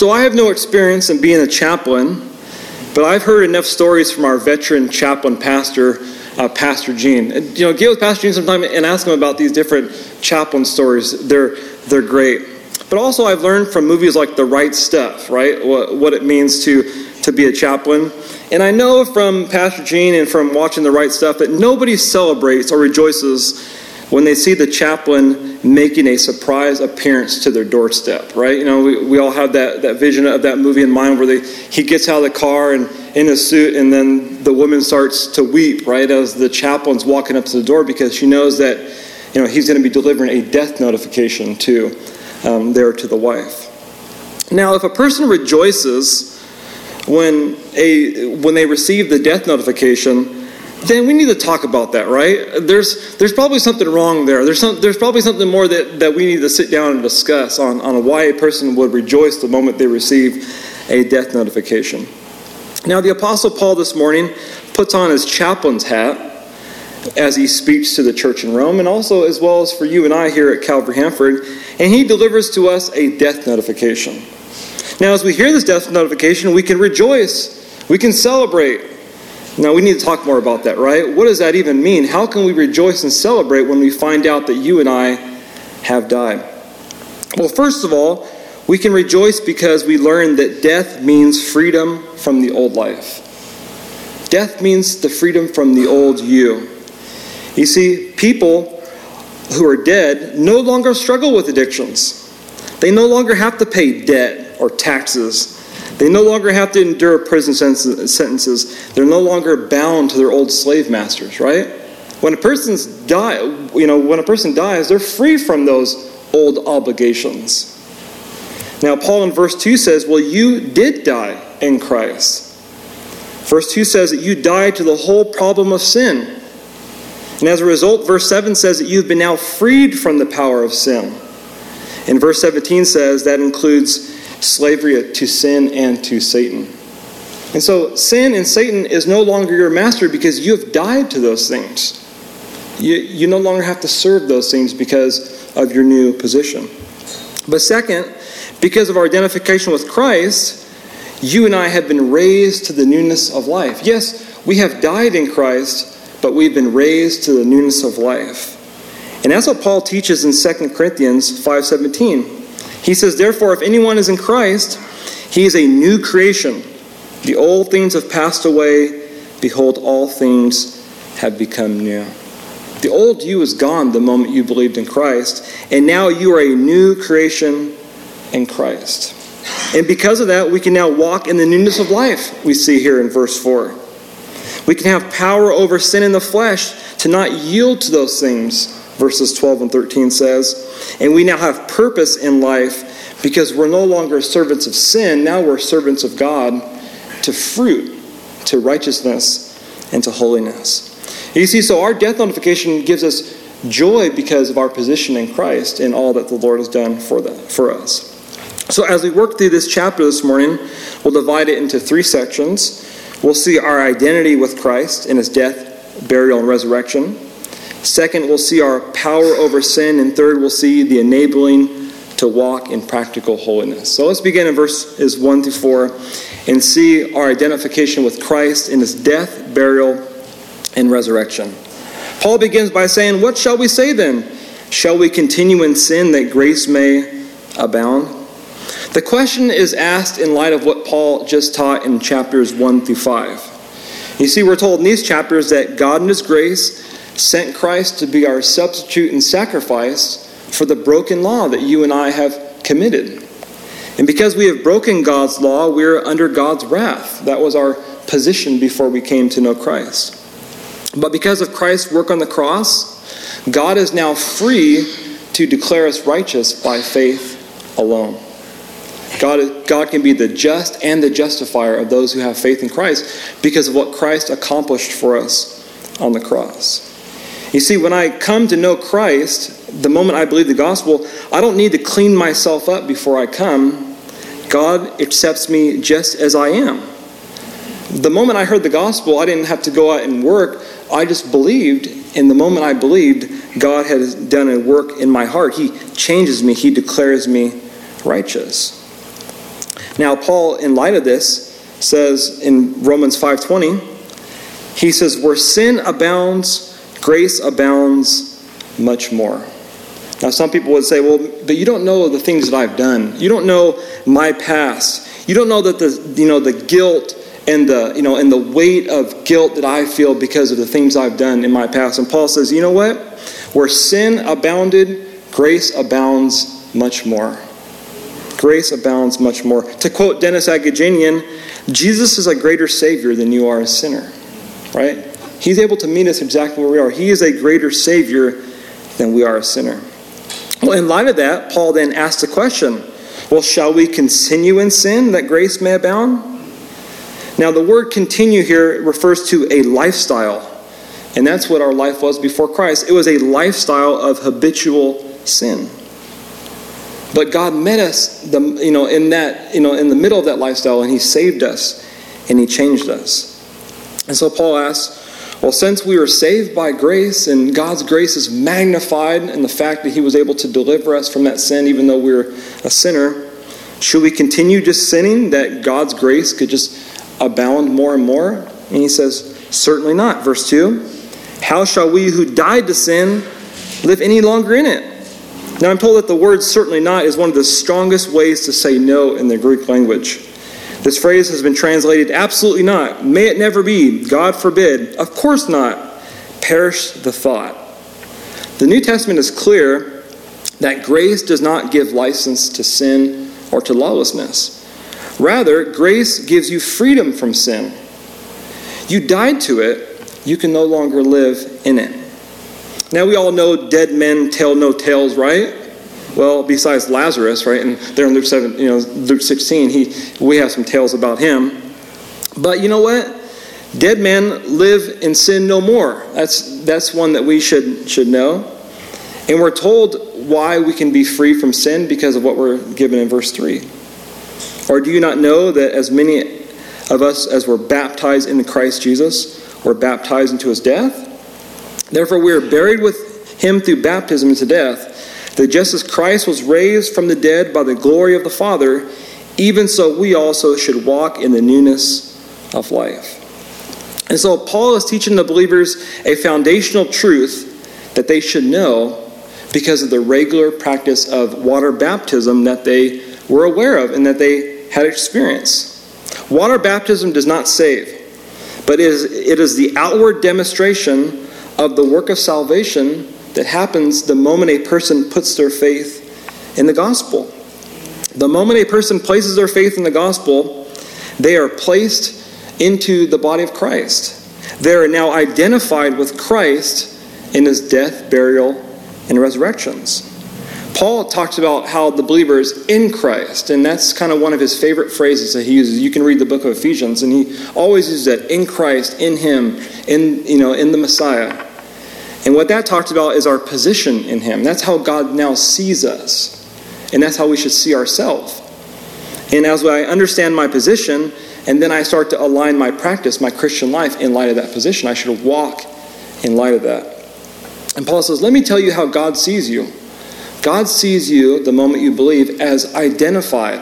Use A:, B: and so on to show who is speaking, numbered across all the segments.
A: So I have no experience in being a chaplain, but I've heard enough stories from our veteran chaplain pastor, uh, Pastor Gene. And, you know, get with Pastor Gene sometime and ask him about these different chaplain stories. They're they're great. But also, I've learned from movies like The Right Stuff, right? What, what it means to to be a chaplain. And I know from Pastor Gene and from watching The Right Stuff that nobody celebrates or rejoices when they see the chaplain making a surprise appearance to their doorstep, right? You know, we, we all have that, that vision of that movie in mind where they, he gets out of the car and in a suit, and then the woman starts to weep, right, as the chaplain's walking up to the door because she knows that, you know, he's going to be delivering a death notification to um, there to the wife. Now, if a person rejoices when a when they receive the death notification, then we need to talk about that, right? There's, there's probably something wrong there. There's, some, there's probably something more that, that we need to sit down and discuss on, on why a person would rejoice the moment they receive a death notification. Now, the Apostle Paul this morning puts on his chaplain's hat as he speaks to the church in Rome, and also as well as for you and I here at Calvary Hanford, and he delivers to us a death notification. Now, as we hear this death notification, we can rejoice, we can celebrate, now, we need to talk more about that, right? What does that even mean? How can we rejoice and celebrate when we find out that you and I have died? Well, first of all, we can rejoice because we learn that death means freedom from the old life. Death means the freedom from the old you. You see, people who are dead no longer struggle with addictions. They no longer have to pay debt or taxes they no longer have to endure prison sentences. They're no longer bound to their old slave masters, right? When a person's die, you know, when a person dies, they're free from those old obligations. Now, Paul in verse 2 says, Well, you did die in Christ. Verse 2 says that you died to the whole problem of sin. And as a result, verse 7 says that you've been now freed from the power of sin. And verse 17 says that includes slavery to sin and to Satan. And so sin and Satan is no longer your master because you have died to those things. You, you no longer have to serve those things because of your new position. But second, because of our identification with Christ, you and I have been raised to the newness of life. Yes, we have died in Christ, but we've been raised to the newness of life. And that's what Paul teaches in 2 Corinthians 5:17. He says, Therefore, if anyone is in Christ, he is a new creation. The old things have passed away. Behold, all things have become new. The old you is gone the moment you believed in Christ, and now you are a new creation in Christ. And because of that, we can now walk in the newness of life, we see here in verse 4. We can have power over sin in the flesh to not yield to those things verses 12 and 13 says. And we now have purpose in life because we're no longer servants of sin, now we're servants of God to fruit, to righteousness, and to holiness. You see, so our death notification gives us joy because of our position in Christ and all that the Lord has done for, the, for us. So, as we work through this chapter this morning, we'll divide it into three sections. We'll see our identity with Christ in his death, burial, and resurrection. Second, we'll see our power over sin. And third, we'll see the enabling to walk in practical holiness. So let's begin in verses 1 through 4 and see our identification with Christ in his death, burial, and resurrection. Paul begins by saying, What shall we say then? Shall we continue in sin that grace may abound? The question is asked in light of what Paul just taught in chapters 1 through 5. You see, we're told in these chapters that God in His grace sent Christ to be our substitute and sacrifice for the broken law that you and I have committed. And because we have broken God's law, we're under God's wrath. That was our position before we came to know Christ. But because of Christ's work on the cross, God is now free to declare us righteous by faith alone. God, God can be the just and the justifier of those who have faith in Christ because of what Christ accomplished for us on the cross. You see, when I come to know Christ, the moment I believe the gospel, I don't need to clean myself up before I come. God accepts me just as I am. The moment I heard the gospel, I didn't have to go out and work. I just believed. And the moment I believed, God has done a work in my heart. He changes me, He declares me righteous. Now, Paul, in light of this, says in Romans 5:20, he says, "Where sin abounds, grace abounds much more." Now, some people would say, "Well, but you don't know the things that I've done. You don't know my past. You don't know that the you know the guilt and the you know and the weight of guilt that I feel because of the things I've done in my past." And Paul says, "You know what? Where sin abounded, grace abounds much more." Grace abounds much more. To quote Dennis Agajanian, Jesus is a greater Savior than you are a sinner. Right? He's able to meet us exactly where we are. He is a greater Savior than we are a sinner. Well, in light of that, Paul then asks the question well, shall we continue in sin that grace may abound? Now, the word continue here refers to a lifestyle. And that's what our life was before Christ. It was a lifestyle of habitual sin. But God met us, the, you know, in that, you know, in the middle of that lifestyle, and He saved us, and He changed us. And so Paul asks, well, since we are saved by grace, and God's grace is magnified in the fact that He was able to deliver us from that sin, even though we're a sinner, should we continue just sinning that God's grace could just abound more and more? And he says, certainly not. Verse 2 How shall we who died to sin live any longer in it? Now, I'm told that the word certainly not is one of the strongest ways to say no in the Greek language. This phrase has been translated absolutely not. May it never be. God forbid. Of course not. Perish the thought. The New Testament is clear that grace does not give license to sin or to lawlessness. Rather, grace gives you freedom from sin. You died to it, you can no longer live in it. Now we all know dead men tell no tales, right? Well, besides Lazarus, right? And there in Luke 7, you know, Luke 16, he we have some tales about him. But you know what? Dead men live in sin no more. That's that's one that we should should know. And we're told why we can be free from sin because of what we're given in verse 3. Or do you not know that as many of us as were baptized into Christ Jesus were baptized into his death? Therefore, we are buried with him through baptism into death, that just as Christ was raised from the dead by the glory of the Father, even so we also should walk in the newness of life. And so, Paul is teaching the believers a foundational truth that they should know because of the regular practice of water baptism that they were aware of and that they had experienced. Water baptism does not save, but it is, it is the outward demonstration of the work of salvation that happens the moment a person puts their faith in the gospel. The moment a person places their faith in the gospel, they are placed into the body of Christ. They are now identified with Christ in his death, burial, and resurrections. Paul talks about how the believer is in Christ, and that's kind of one of his favorite phrases that he uses. You can read the book of Ephesians, and he always uses that in Christ, in Him, in you know, in the Messiah. And what that talks about is our position in Him. That's how God now sees us. And that's how we should see ourselves. And as I understand my position, and then I start to align my practice, my Christian life, in light of that position, I should walk in light of that. And Paul says, Let me tell you how God sees you. God sees you, the moment you believe, as identified,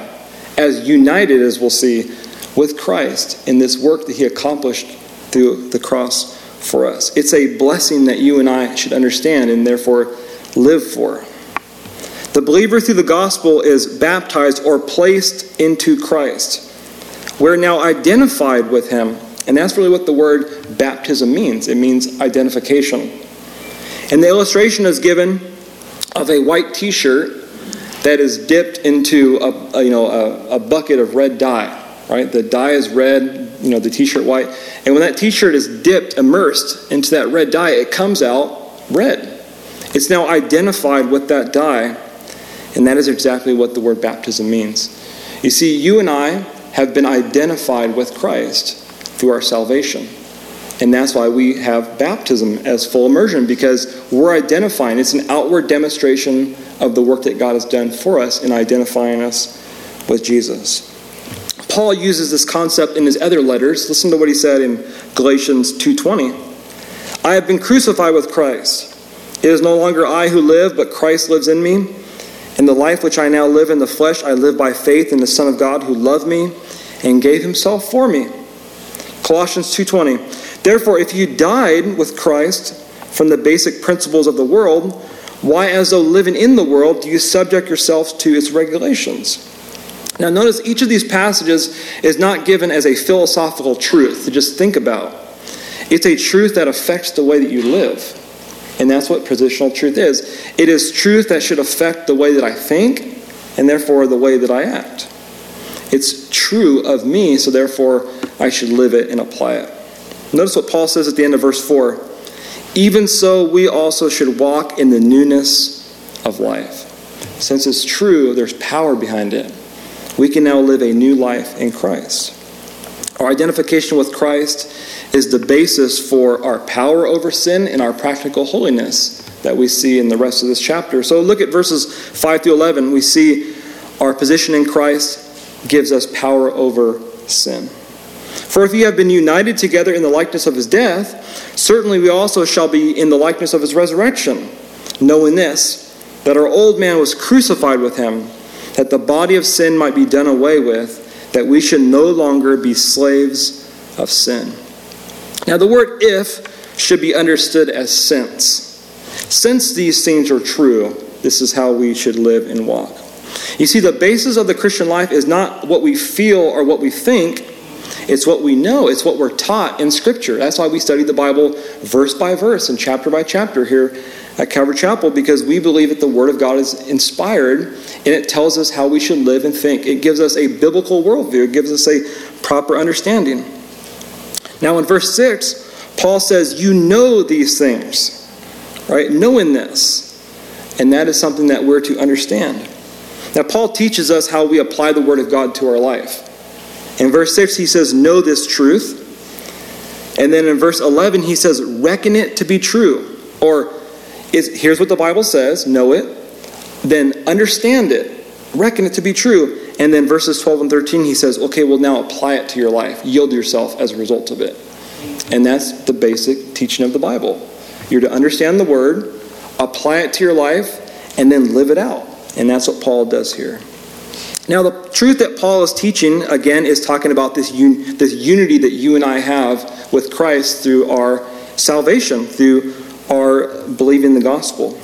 A: as united, as we'll see, with Christ in this work that He accomplished through the cross for us. It's a blessing that you and I should understand and therefore live for. The believer through the gospel is baptized or placed into Christ. We're now identified with him, and that's really what the word baptism means. It means identification. And the illustration is given of a white t shirt that is dipped into a, a you know, a, a bucket of red dye. Right? The dye is red, you know, the t-shirt white. And when that t-shirt is dipped, immersed into that red dye, it comes out red. It's now identified with that dye, and that is exactly what the word baptism means. You see, you and I have been identified with Christ through our salvation. And that's why we have baptism as full immersion, because we're identifying. It's an outward demonstration of the work that God has done for us in identifying us with Jesus. Paul uses this concept in his other letters. Listen to what he said in Galatians 2:20. I have been crucified with Christ. It is no longer I who live, but Christ lives in me. In the life which I now live in the flesh, I live by faith in the Son of God who loved me and gave himself for me. Colossians 2:20. Therefore, if you died with Christ from the basic principles of the world, why as though living in the world do you subject yourselves to its regulations? Now notice each of these passages is not given as a philosophical truth to just think about. It's a truth that affects the way that you live. And that's what positional truth is. It is truth that should affect the way that I think and therefore the way that I act. It's true of me, so therefore I should live it and apply it. Notice what Paul says at the end of verse 4 Even so, we also should walk in the newness of life. Since it's true, there's power behind it. We can now live a new life in Christ. Our identification with Christ is the basis for our power over sin and our practical holiness that we see in the rest of this chapter. So look at verses 5 through 11. We see our position in Christ gives us power over sin. For if ye have been united together in the likeness of his death, certainly we also shall be in the likeness of his resurrection, knowing this, that our old man was crucified with him, that the body of sin might be done away with, that we should no longer be slaves of sin. Now, the word if should be understood as since. Since these things are true, this is how we should live and walk. You see, the basis of the Christian life is not what we feel or what we think, it's what we know, it's what we're taught in Scripture. That's why we study the Bible verse by verse and chapter by chapter here at Calvary Chapel, because we believe that the Word of God is inspired and it tells us how we should live and think. It gives us a biblical worldview, it gives us a proper understanding. Now, in verse 6, Paul says, You know these things, right? Knowing this. And that is something that we're to understand. Now, Paul teaches us how we apply the Word of God to our life. In verse 6, he says, Know this truth. And then in verse 11, he says, Reckon it to be true. Or, here's what the Bible says know it, then understand it, reckon it to be true. And then verses 12 and 13, he says, okay, well, now apply it to your life. Yield yourself as a result of it. And that's the basic teaching of the Bible. You're to understand the word, apply it to your life, and then live it out. And that's what Paul does here. Now, the truth that Paul is teaching, again, is talking about this, un- this unity that you and I have with Christ through our salvation, through our believing the gospel.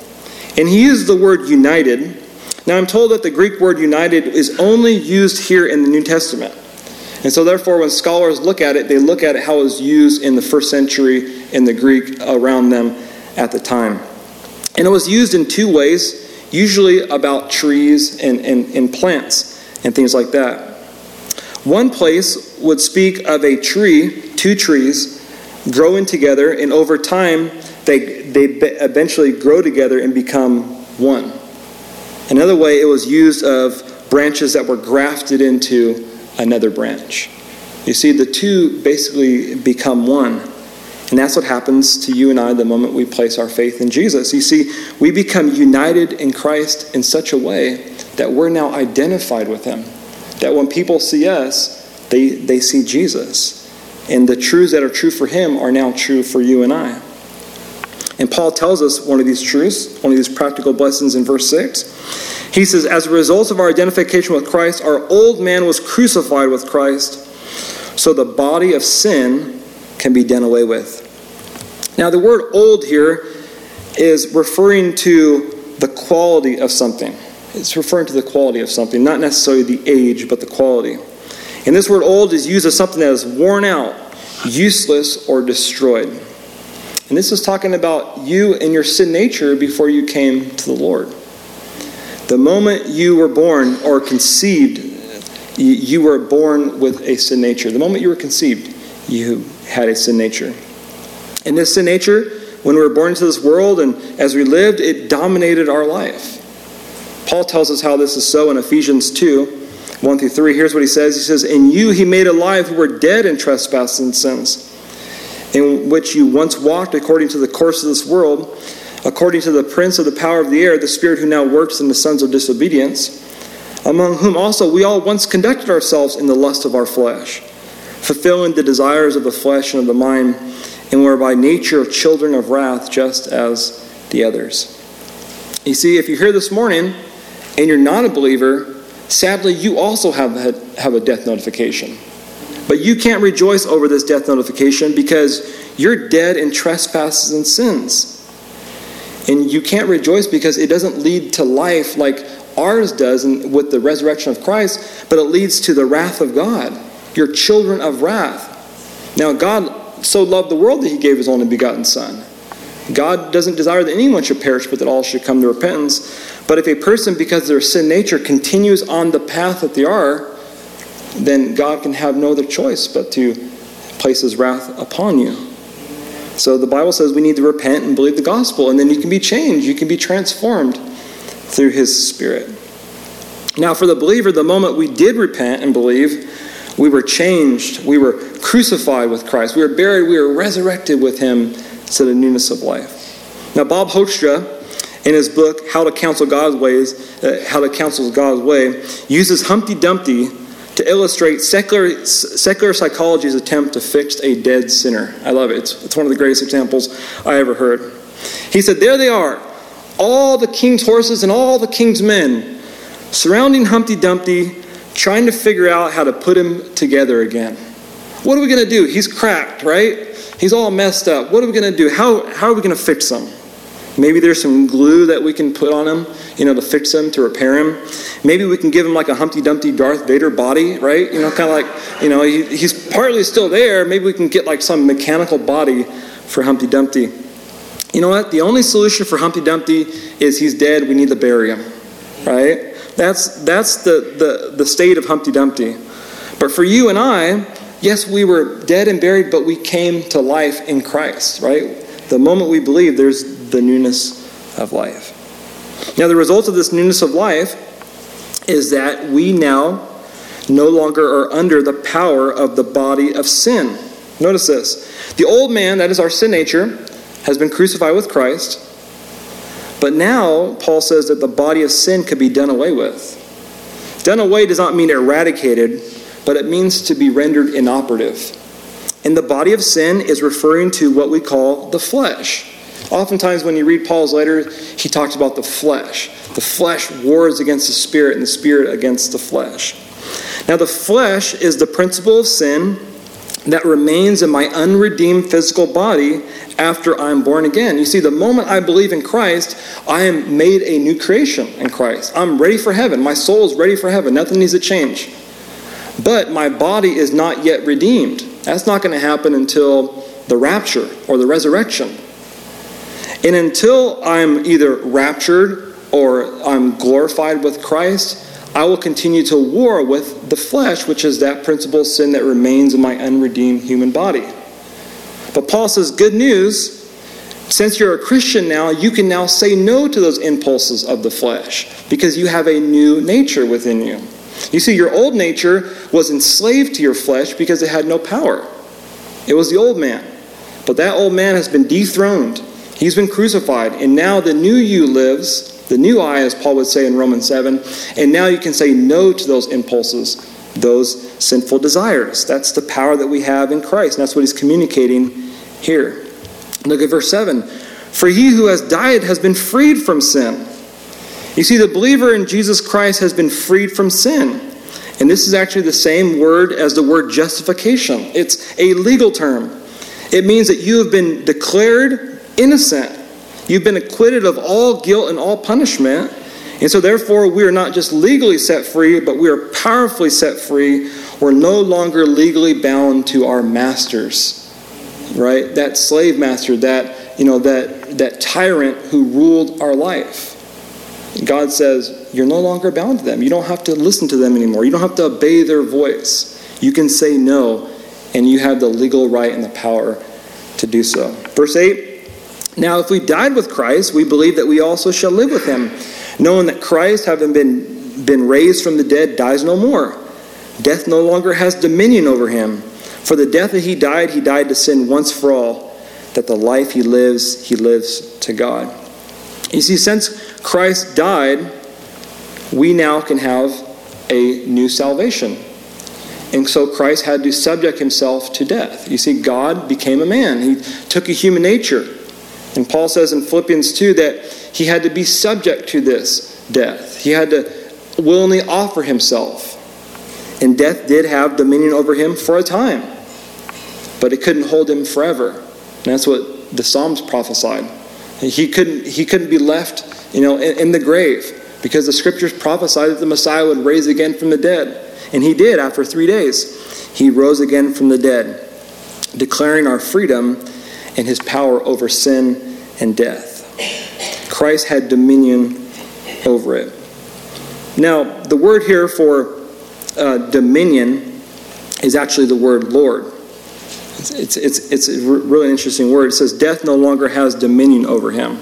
A: And he uses the word united now, I'm told that the Greek word united is only used here in the New Testament. And so, therefore, when scholars look at it, they look at it how it was used in the first century in the Greek around them at the time. And it was used in two ways, usually about trees and, and, and plants and things like that. One place would speak of a tree, two trees, growing together, and over time, they, they eventually grow together and become one. Another way it was used of branches that were grafted into another branch. You see, the two basically become one. And that's what happens to you and I the moment we place our faith in Jesus. You see, we become united in Christ in such a way that we're now identified with Him. That when people see us, they, they see Jesus. And the truths that are true for Him are now true for you and I. And Paul tells us one of these truths, one of these practical blessings in verse 6. He says, As a result of our identification with Christ, our old man was crucified with Christ, so the body of sin can be done away with. Now, the word old here is referring to the quality of something. It's referring to the quality of something, not necessarily the age, but the quality. And this word old is used as something that is worn out, useless, or destroyed. And this is talking about you and your sin nature before you came to the Lord. The moment you were born or conceived, you were born with a sin nature. The moment you were conceived, you had a sin nature. And this sin nature, when we were born into this world and as we lived, it dominated our life. Paul tells us how this is so in Ephesians 2 1 through 3. Here's what he says He says, In you he made alive who were dead in trespasses and sins in which you once walked according to the course of this world, according to the prince of the power of the air, the spirit who now works in the sons of disobedience, among whom also we all once conducted ourselves in the lust of our flesh, fulfilling the desires of the flesh and of the mind, and were by nature of children of wrath, just as the others. You see, if you're here this morning and you're not a believer, sadly, you also have, have a death notification. But you can't rejoice over this death notification because you're dead in trespasses and sins. And you can't rejoice because it doesn't lead to life like ours does with the resurrection of Christ, but it leads to the wrath of God. You're children of wrath. Now, God so loved the world that he gave his only begotten Son. God doesn't desire that anyone should perish, but that all should come to repentance. But if a person, because of their sin nature, continues on the path that they are, then God can have no other choice but to place his wrath upon you. So the Bible says we need to repent and believe the gospel, and then you can be changed. You can be transformed through his spirit. Now, for the believer, the moment we did repent and believe, we were changed. We were crucified with Christ. We were buried. We were resurrected with him to the newness of life. Now, Bob Hoekstra, in his book, How to Counsel God's Ways, uh, How to Counsel God's Way, uses Humpty Dumpty to illustrate secular, secular psychology's attempt to fix a dead sinner. I love it. It's, it's one of the greatest examples I ever heard. He said, There they are, all the king's horses and all the king's men, surrounding Humpty Dumpty, trying to figure out how to put him together again. What are we going to do? He's cracked, right? He's all messed up. What are we going to do? How, how are we going to fix him? Maybe there's some glue that we can put on him, you know, to fix him, to repair him. Maybe we can give him like a Humpty Dumpty Darth Vader body, right? You know, kind of like, you know, he, he's partly still there. Maybe we can get like some mechanical body for Humpty Dumpty. You know what? The only solution for Humpty Dumpty is he's dead. We need to bury him, right? That's that's the the, the state of Humpty Dumpty. But for you and I, yes, we were dead and buried, but we came to life in Christ, right? The moment we believe, there's the newness of life. Now, the result of this newness of life is that we now no longer are under the power of the body of sin. Notice this. The old man, that is our sin nature, has been crucified with Christ. But now, Paul says that the body of sin could be done away with. Done away does not mean eradicated, but it means to be rendered inoperative. And the body of sin is referring to what we call the flesh. Oftentimes, when you read Paul's letters, he talks about the flesh. The flesh wars against the spirit, and the spirit against the flesh. Now, the flesh is the principle of sin that remains in my unredeemed physical body after I'm born again. You see, the moment I believe in Christ, I am made a new creation in Christ. I'm ready for heaven. My soul is ready for heaven. Nothing needs to change. But my body is not yet redeemed. That's not going to happen until the rapture or the resurrection. And until I'm either raptured or I'm glorified with Christ, I will continue to war with the flesh, which is that principal sin that remains in my unredeemed human body. But Paul says, Good news. Since you're a Christian now, you can now say no to those impulses of the flesh because you have a new nature within you. You see, your old nature was enslaved to your flesh because it had no power. It was the old man. But that old man has been dethroned He's been crucified, and now the new you lives, the new I, as Paul would say in Romans 7, and now you can say no to those impulses, those sinful desires. That's the power that we have in Christ, and that's what he's communicating here. Look at verse 7 For he who has died has been freed from sin. You see, the believer in Jesus Christ has been freed from sin. And this is actually the same word as the word justification. It's a legal term. It means that you have been declared innocent. You've been acquitted of all guilt and all punishment. And so, therefore, we are not just legally set free, but we are powerfully set free. We're no longer legally bound to our masters, right? That slave master, that, you know, that, that tyrant who ruled our life. God says, You're no longer bound to them. You don't have to listen to them anymore. You don't have to obey their voice. You can say no, and you have the legal right and the power to do so. Verse 8 now, if we died with Christ, we believe that we also shall live with him, knowing that Christ, having been, been raised from the dead, dies no more. Death no longer has dominion over him. For the death that he died, he died to sin once for all, that the life he lives, he lives to God. You see, since Christ died, we now can have a new salvation. And so Christ had to subject himself to death. You see, God became a man, he took a human nature. And Paul says in Philippians 2 that he had to be subject to this death. He had to willingly offer himself. And death did have dominion over him for a time, but it couldn't hold him forever. And that's what the Psalms prophesied. He couldn't, he couldn't be left you know, in, in the grave because the scriptures prophesied that the Messiah would raise again from the dead. And he did after three days. He rose again from the dead, declaring our freedom and his power over sin and death. Christ had dominion over it. Now, the word here for uh, dominion is actually the word Lord. It's, it's, it's a really interesting word. It says, Death no longer has dominion over him.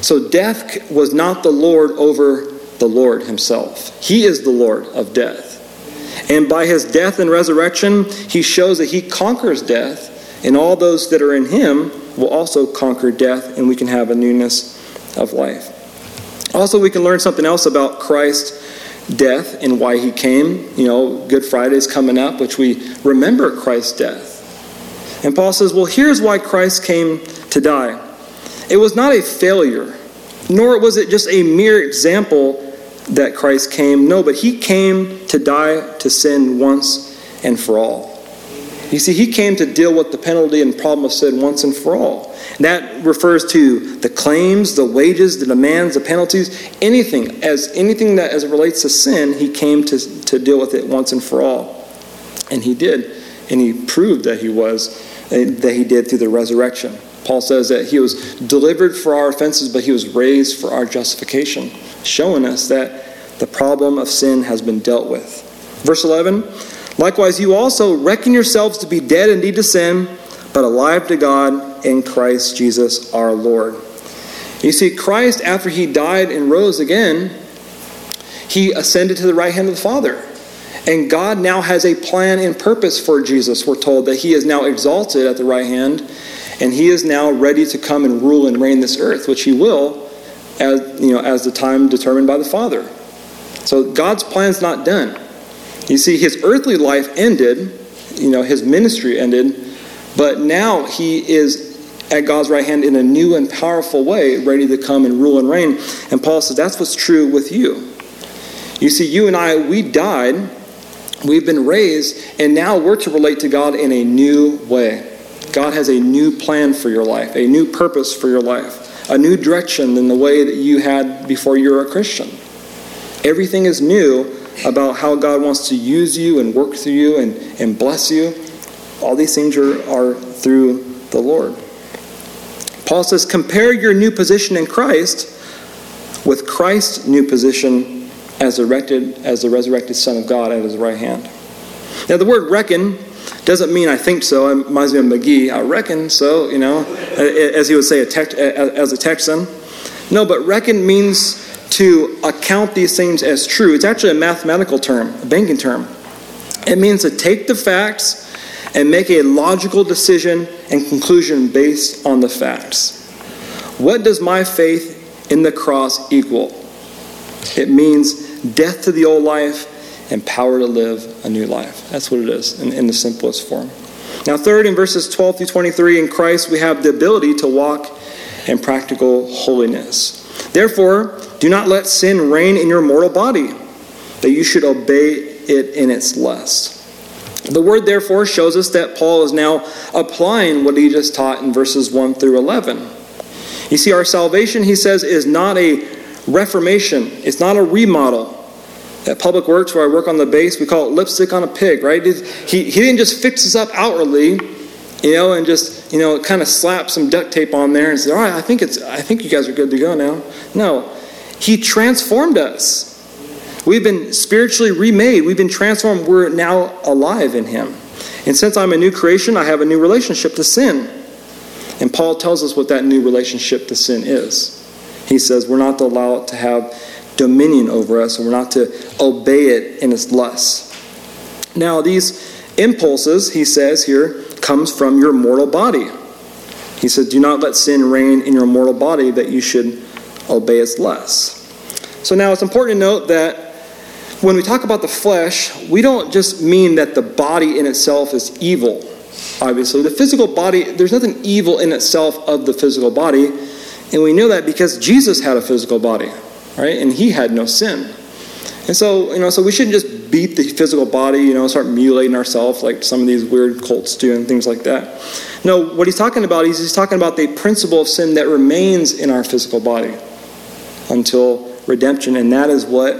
A: So, death was not the Lord over the Lord himself. He is the Lord of death. And by his death and resurrection, he shows that he conquers death, and all those that are in him will also conquer death, and we can have a newness of life. Also, we can learn something else about Christ's death and why he came. You know, Good Friday is coming up, which we remember Christ's death. And Paul says, well, here's why Christ came to die. It was not a failure, nor was it just a mere example that Christ came. No, but he came to die to sin once and for all. You see, he came to deal with the penalty and problem of sin once and for all. That refers to the claims, the wages, the demands, the penalties, anything as anything that as relates to sin, he came to, to deal with it once and for all. And he did. And he proved that he was, eh, that he did through the resurrection. Paul says that he was delivered for our offenses, but he was raised for our justification, showing us that the problem of sin has been dealt with. Verse 11 Likewise, you also reckon yourselves to be dead indeed to sin, but alive to God in Christ Jesus our Lord. You see, Christ, after he died and rose again, he ascended to the right hand of the Father. And God now has a plan and purpose for Jesus. We're told that he is now exalted at the right hand, and he is now ready to come and rule and reign this earth, which he will as, you know, as the time determined by the Father. So God's plan's not done. You see, his earthly life ended, you know, his ministry ended, but now he is at God's right hand in a new and powerful way, ready to come and rule and reign. And Paul says that's what's true with you. You see, you and I, we died, we've been raised, and now we're to relate to God in a new way. God has a new plan for your life, a new purpose for your life, a new direction than the way that you had before you were a Christian. Everything is new about how God wants to use you and work through you and, and bless you. All these things are, are through the Lord. Paul says, compare your new position in Christ with Christ's new position as erected as the resurrected Son of God at his right hand. Now, the word reckon doesn't mean I think so. It reminds me of McGee. I reckon so, you know, as he would say as a Texan. No, but reckon means to account these things as true. It's actually a mathematical term, a banking term. It means to take the facts and make a logical decision and conclusion based on the facts. What does my faith in the cross equal? It means death to the old life and power to live a new life. That's what it is in, in the simplest form. Now, third, in verses 12 through 23, in Christ we have the ability to walk in practical holiness. Therefore, do not let sin reign in your mortal body, that you should obey it in its lust. The word therefore shows us that Paul is now applying what he just taught in verses 1 through 11. You see, our salvation, he says, is not a reformation, it's not a remodel. At Public Works, where I work on the base, we call it lipstick on a pig, right? He, he didn't just fix us up outwardly, you know, and just, you know, kind of slap some duct tape on there and say, all right, I think, it's, I think you guys are good to go now. No, he transformed us. We've been spiritually remade. We've been transformed. We're now alive in Him. And since I'm a new creation, I have a new relationship to sin. And Paul tells us what that new relationship to sin is. He says we're not to allow it to have dominion over us, and we're not to obey it in its lusts. Now, these impulses, he says here, comes from your mortal body. He says, Do not let sin reign in your mortal body that you should obey its lusts. So now it's important to note that when we talk about the flesh, we don't just mean that the body in itself is evil. Obviously, the physical body, there's nothing evil in itself of the physical body. And we know that because Jesus had a physical body, right? And he had no sin. And so, you know, so we shouldn't just beat the physical body, you know, start mutilating ourselves like some of these weird cults do and things like that. No, what he's talking about is he's talking about the principle of sin that remains in our physical body until redemption, and that is what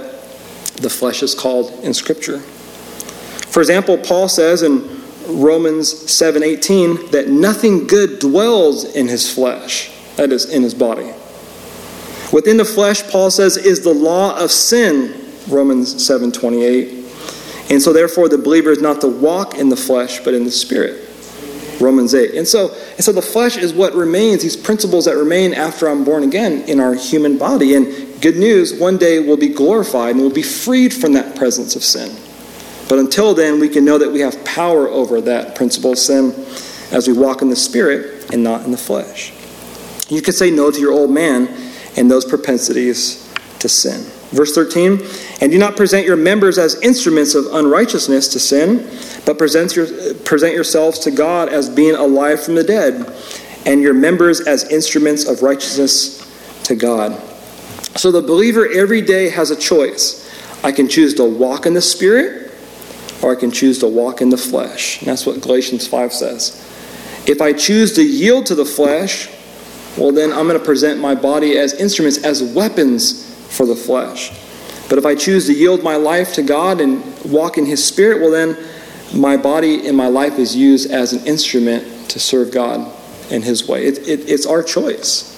A: the flesh is called in Scripture. For example, Paul says in Romans 7:18 that nothing good dwells in his flesh, that is in his body. Within the flesh, Paul says, is the law of sin, Romans 7:28. And so therefore the believer is not to walk in the flesh, but in the spirit. Romans 8. And so, and so the flesh is what remains, these principles that remain after I'm born again in our human body. And good news, one day we'll be glorified and we'll be freed from that presence of sin. But until then, we can know that we have power over that principle of sin as we walk in the spirit and not in the flesh. You can say no to your old man and those propensities to sin. Verse 13, and do not present your members as instruments of unrighteousness to sin, but present, your, present yourselves to God as being alive from the dead, and your members as instruments of righteousness to God. So the believer every day has a choice. I can choose to walk in the Spirit, or I can choose to walk in the flesh. And that's what Galatians 5 says. If I choose to yield to the flesh, well, then I'm going to present my body as instruments, as weapons for the flesh. But if I choose to yield my life to God and walk in His Spirit, well, then my body and my life is used as an instrument to serve God in His way. It, it, it's our choice.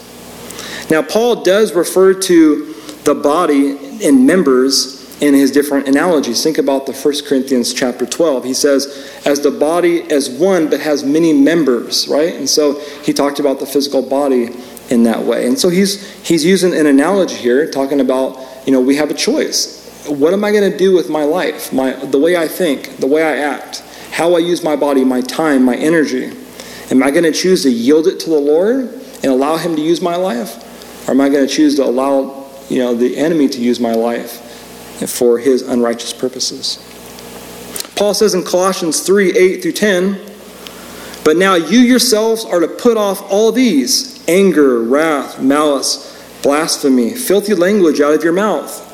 A: Now, Paul does refer to the body and members in his different analogies. Think about the 1 Corinthians chapter 12. He says, as the body as one but has many members, right? And so he talked about the physical body in that way. And so he's he's using an analogy here, talking about, you know, we have a choice. What am I going to do with my life? My the way I think, the way I act, how I use my body, my time, my energy. Am I going to choose to yield it to the Lord and allow him to use my life? Or am I going to choose to allow, you know, the enemy to use my life for his unrighteous purposes? Paul says in Colossians 3 8 through 10, but now you yourselves are to put off all these anger, wrath, malice, blasphemy, filthy language out of your mouth.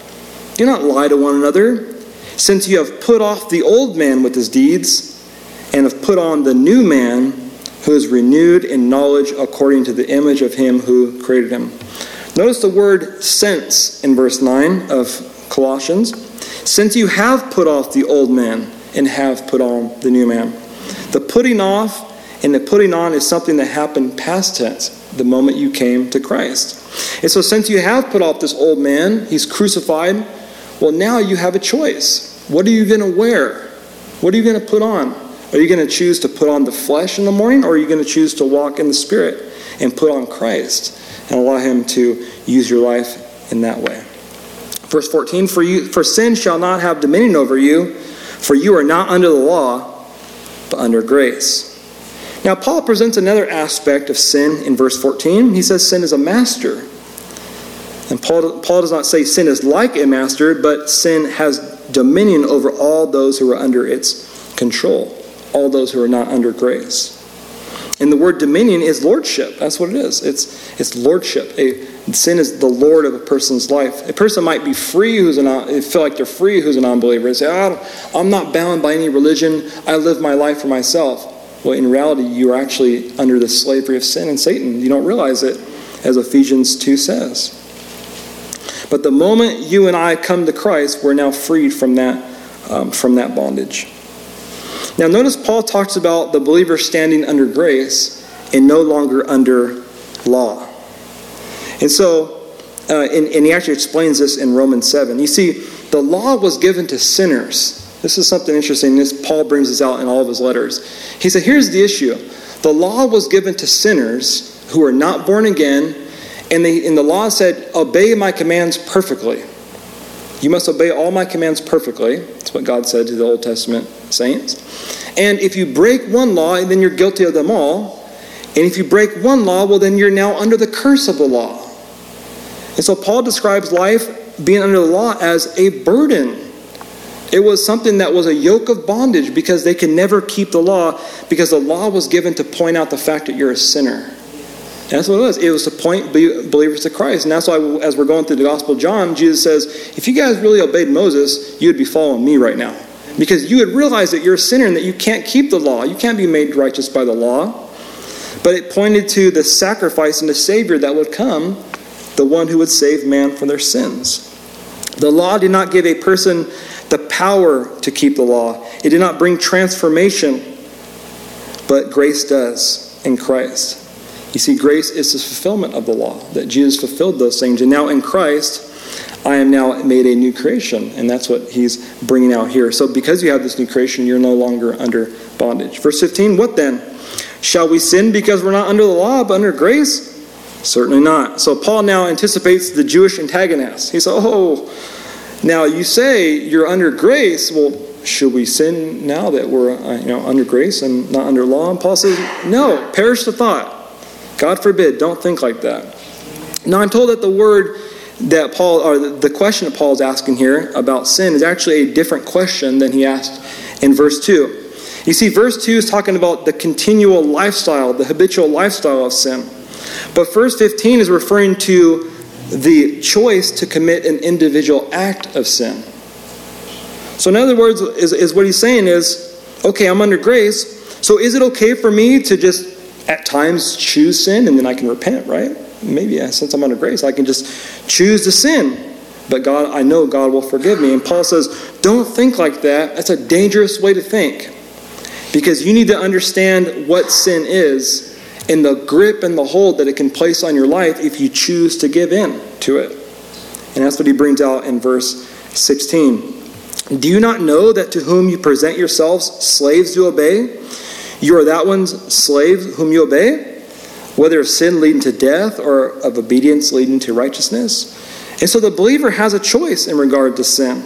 A: Do not lie to one another, since you have put off the old man with his deeds, and have put on the new man who is renewed in knowledge according to the image of him who created him. Notice the word since in verse 9 of Colossians. Since you have put off the old man and have put on the new man. The putting off and the putting on is something that happened past tense, the moment you came to Christ. And so, since you have put off this old man, he's crucified, well, now you have a choice. What are you going to wear? What are you going to put on? Are you going to choose to put on the flesh in the morning, or are you going to choose to walk in the Spirit and put on Christ and allow Him to use your life in that way? Verse 14 For, you, for sin shall not have dominion over you, for you are not under the law, but under grace. Now, Paul presents another aspect of sin in verse 14. He says sin is a master. And Paul, Paul does not say sin is like a master, but sin has dominion over all those who are under its control, all those who are not under grace. And the word dominion is lordship. That's what it is. It's, it's lordship. A, sin is the lord of a person's life. A person might be free who's an feel like they're free who's an unbeliever. and say, oh, I'm not bound by any religion. I live my life for myself. Well, in reality, you are actually under the slavery of sin and Satan. You don't realize it, as Ephesians 2 says. But the moment you and I come to Christ, we're now freed from that, um, from that bondage. Now, notice Paul talks about the believer standing under grace and no longer under law. And so, uh, and, and he actually explains this in Romans 7. You see, the law was given to sinners this is something interesting. This, Paul brings this out in all of his letters. He said, Here's the issue the law was given to sinners who are not born again, and, they, and the law said, Obey my commands perfectly. You must obey all my commands perfectly. That's what God said to the Old Testament saints. And if you break one law, then you're guilty of them all. And if you break one law, well, then you're now under the curse of the law. And so Paul describes life being under the law as a burden. It was something that was a yoke of bondage because they can never keep the law because the law was given to point out the fact that you're a sinner. that's what it was. It was to point believers to Christ. And that's why, as we're going through the Gospel of John, Jesus says, if you guys really obeyed Moses, you would be following me right now. Because you would realize that you're a sinner and that you can't keep the law. You can't be made righteous by the law. But it pointed to the sacrifice and the Savior that would come, the one who would save man from their sins. The law did not give a person the power to keep the law, it did not bring transformation, but grace does in Christ. You see, grace is the fulfillment of the law, that Jesus fulfilled those things. And now in Christ, I am now made a new creation. And that's what he's bringing out here. So because you have this new creation, you're no longer under bondage. Verse 15, what then? Shall we sin because we're not under the law, but under grace? Certainly not. So Paul now anticipates the Jewish antagonists. He says, Oh, now you say you're under grace. Well, should we sin now that we're uh, you know, under grace and not under law? And Paul says, No, perish the thought. God forbid, don't think like that. Now, I'm told that the word that Paul, or the question that Paul is asking here about sin is actually a different question than he asked in verse 2. You see, verse 2 is talking about the continual lifestyle, the habitual lifestyle of sin. But verse 15 is referring to the choice to commit an individual act of sin. So, in other words, is, is what he's saying is okay, I'm under grace. So, is it okay for me to just at times choose sin and then I can repent, right? Maybe yeah, since I'm under grace, I can just choose to sin. But God, I know God will forgive me. And Paul says, don't think like that. That's a dangerous way to think. Because you need to understand what sin is and the grip and the hold that it can place on your life if you choose to give in to it. And that's what he brings out in verse 16. Do you not know that to whom you present yourselves slaves to obey, you are that one's slave whom you obey, whether of sin leading to death or of obedience leading to righteousness? And so the believer has a choice in regard to sin.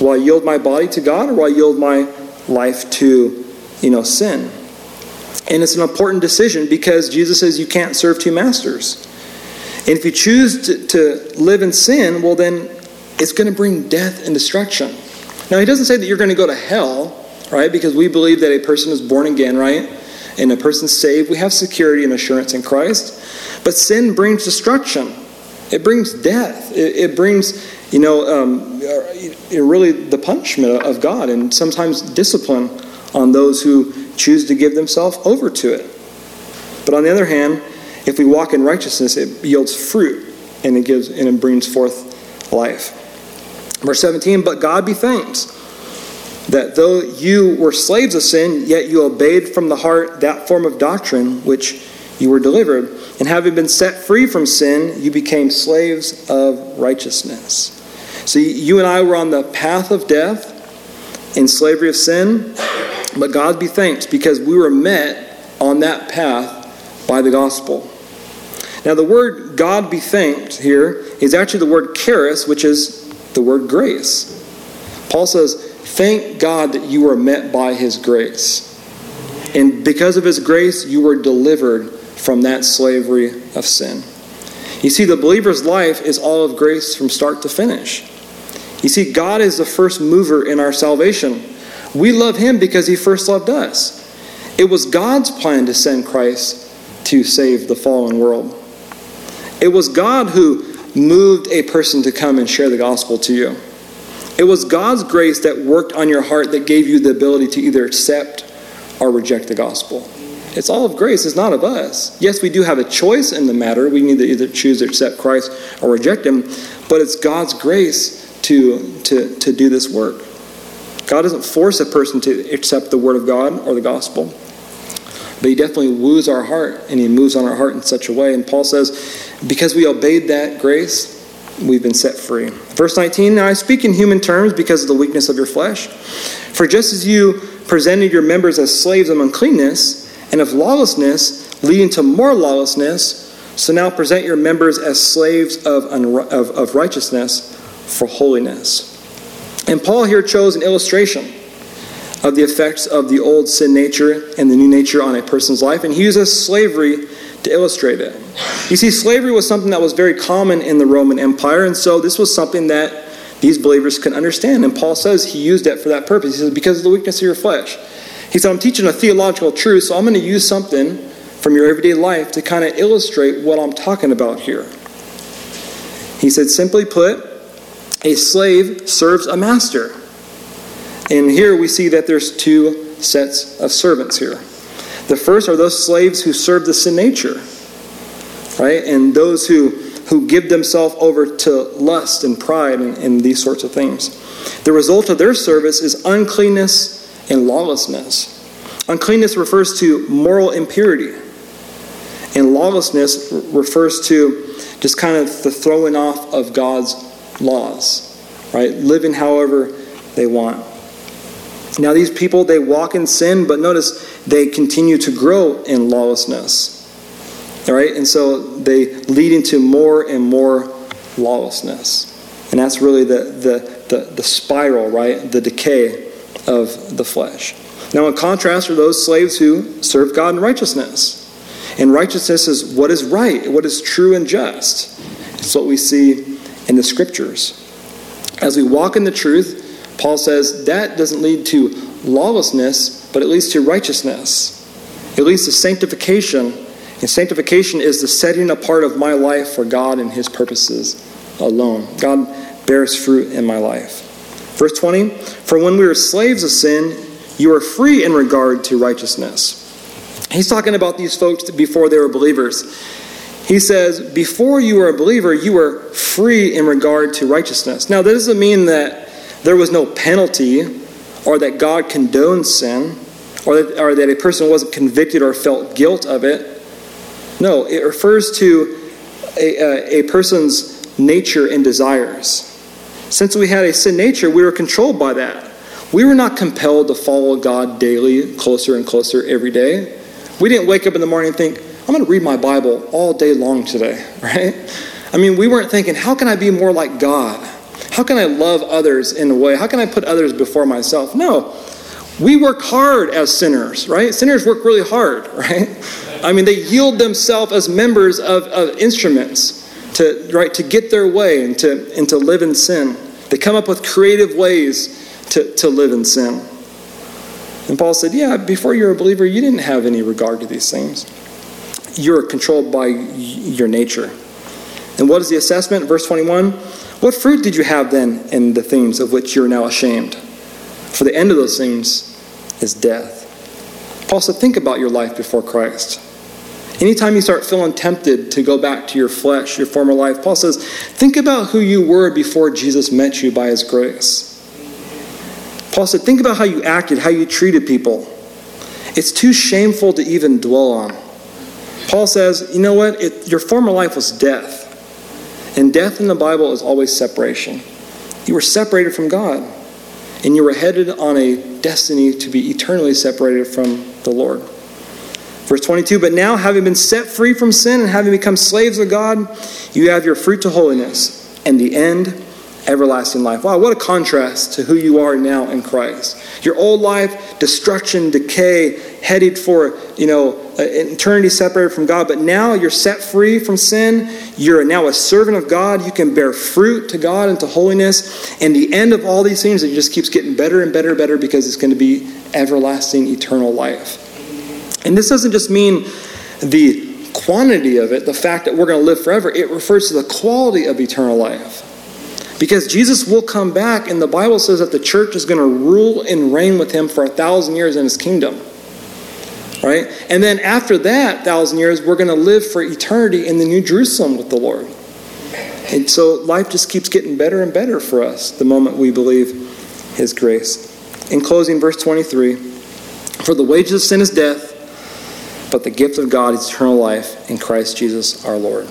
A: Will I yield my body to God or will I yield my life to, you know, sin? And it's an important decision because Jesus says you can't serve two masters. And if you choose to, to live in sin, well, then it's going to bring death and destruction. Now, he doesn't say that you're going to go to hell, right? Because we believe that a person is born again, right? And a person's saved. We have security and assurance in Christ. But sin brings destruction, it brings death, it, it brings, you know, um, really the punishment of God and sometimes discipline on those who choose to give themselves over to it. But on the other hand, if we walk in righteousness, it yields fruit and it gives and it brings forth life. Verse 17, but God be thanked that though you were slaves of sin, yet you obeyed from the heart that form of doctrine which you were delivered. And having been set free from sin, you became slaves of righteousness. So you and I were on the path of death in slavery of sin, but God be thanked because we were met on that path by the gospel. Now, the word God be thanked here is actually the word charis, which is the word grace. Paul says, Thank God that you were met by his grace. And because of his grace, you were delivered from that slavery of sin. You see, the believer's life is all of grace from start to finish. You see, God is the first mover in our salvation. We love him because he first loved us. It was God's plan to send Christ to save the fallen world. It was God who moved a person to come and share the gospel to you. It was God's grace that worked on your heart that gave you the ability to either accept or reject the gospel. It's all of grace, it's not of us. Yes, we do have a choice in the matter. We need to either choose to accept Christ or reject him, but it's God's grace to, to, to do this work. God doesn't force a person to accept the word of God or the gospel, but he definitely woos our heart and he moves on our heart in such a way. And Paul says, because we obeyed that grace, we've been set free. Verse 19 Now I speak in human terms because of the weakness of your flesh. For just as you presented your members as slaves of uncleanness and of lawlessness, leading to more lawlessness, so now present your members as slaves of, of, of righteousness for holiness. And Paul here chose an illustration of the effects of the old sin nature and the new nature on a person's life, and he uses slavery to illustrate it. You see, slavery was something that was very common in the Roman Empire, and so this was something that these believers could understand. And Paul says he used it for that purpose. He says, because of the weakness of your flesh. He said, I'm teaching a theological truth, so I'm going to use something from your everyday life to kind of illustrate what I'm talking about here. He said, simply put, a slave serves a master. And here we see that there's two sets of servants here. The first are those slaves who serve the sin nature, right? And those who, who give themselves over to lust and pride and, and these sorts of things. The result of their service is uncleanness and lawlessness. Uncleanness refers to moral impurity, and lawlessness refers to just kind of the throwing off of God's laws, right? Living however they want. Now, these people, they walk in sin, but notice they continue to grow in lawlessness. All right? And so they lead into more and more lawlessness. And that's really the, the, the, the spiral, right? The decay of the flesh. Now, in contrast are those slaves who serve God in righteousness. And righteousness is what is right, what is true and just. It's what we see in the scriptures. As we walk in the truth, Paul says that doesn't lead to lawlessness, but it leads to righteousness. It leads to sanctification. And sanctification is the setting apart of my life for God and His purposes alone. God bears fruit in my life. Verse 20 For when we were slaves of sin, you are free in regard to righteousness. He's talking about these folks before they were believers. He says, Before you were a believer, you were free in regard to righteousness. Now, that doesn't mean that there was no penalty or that God condones sin or that, or that a person wasn't convicted or felt guilt of it. No, it refers to a, a, a person's nature and desires. Since we had a sin nature, we were controlled by that. We were not compelled to follow God daily, closer and closer every day. We didn't wake up in the morning and think, I'm going to read my Bible all day long today, right? I mean, we weren't thinking, how can I be more like God? How can I love others in a way? How can I put others before myself? No. We work hard as sinners, right? Sinners work really hard, right? I mean, they yield themselves as members of, of instruments to, right, to get their way and to, and to live in sin. They come up with creative ways to, to live in sin. And Paul said, Yeah, before you're a believer, you didn't have any regard to these things. You're controlled by your nature. And what is the assessment? Verse 21 What fruit did you have then in the things of which you're now ashamed? For the end of those things is death. Paul said, Think about your life before Christ. Anytime you start feeling tempted to go back to your flesh, your former life, Paul says, Think about who you were before Jesus met you by his grace. Paul said, Think about how you acted, how you treated people. It's too shameful to even dwell on. Paul says, You know what? It, your former life was death. And death in the Bible is always separation. You were separated from God, and you were headed on a destiny to be eternally separated from the Lord. Verse 22 But now, having been set free from sin and having become slaves of God, you have your fruit to holiness, and the end everlasting life. Wow, what a contrast to who you are now in Christ. Your old life, destruction, decay, headed for, you know, eternity separated from God, but now you're set free from sin. You're now a servant of God. You can bear fruit to God and to holiness. And the end of all these things, it just keeps getting better and better and better because it's going to be everlasting, eternal life. And this doesn't just mean the quantity of it, the fact that we're going to live forever. It refers to the quality of eternal life. Because Jesus will come back, and the Bible says that the church is going to rule and reign with him for a thousand years in his kingdom. Right? And then after that thousand years, we're going to live for eternity in the New Jerusalem with the Lord. And so life just keeps getting better and better for us the moment we believe his grace. In closing, verse 23 For the wages of sin is death, but the gift of God is eternal life in Christ Jesus our Lord.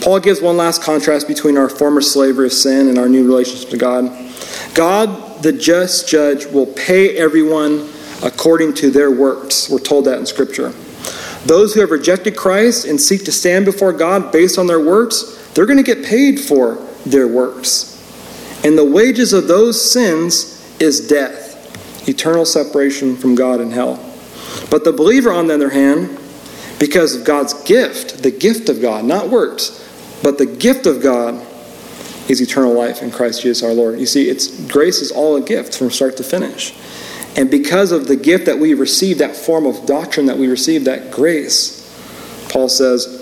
A: Paul gives one last contrast between our former slavery of sin and our new relationship to God. God, the just judge, will pay everyone according to their works. We're told that in Scripture. Those who have rejected Christ and seek to stand before God based on their works, they're going to get paid for their works. And the wages of those sins is death, eternal separation from God in hell. But the believer, on the other hand, because of God's gift, the gift of God, not works, but the gift of God is eternal life in Christ Jesus our Lord. You see, it's grace is all a gift from start to finish. And because of the gift that we received, that form of doctrine that we received, that grace, Paul says,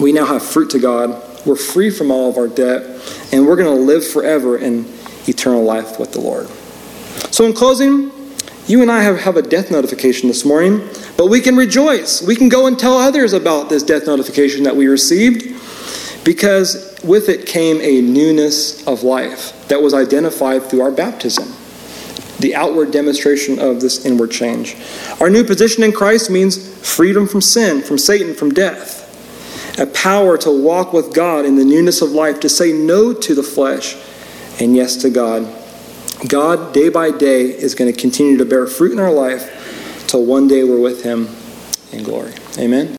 A: we now have fruit to God. We're free from all of our debt, and we're going to live forever in eternal life with the Lord. So, in closing, you and I have, have a death notification this morning, but we can rejoice. We can go and tell others about this death notification that we received because with it came a newness of life that was identified through our baptism, the outward demonstration of this inward change. Our new position in Christ means freedom from sin, from Satan, from death, a power to walk with God in the newness of life, to say no to the flesh and yes to God. God, day by day, is going to continue to bear fruit in our life till one day we're with Him in glory. Amen.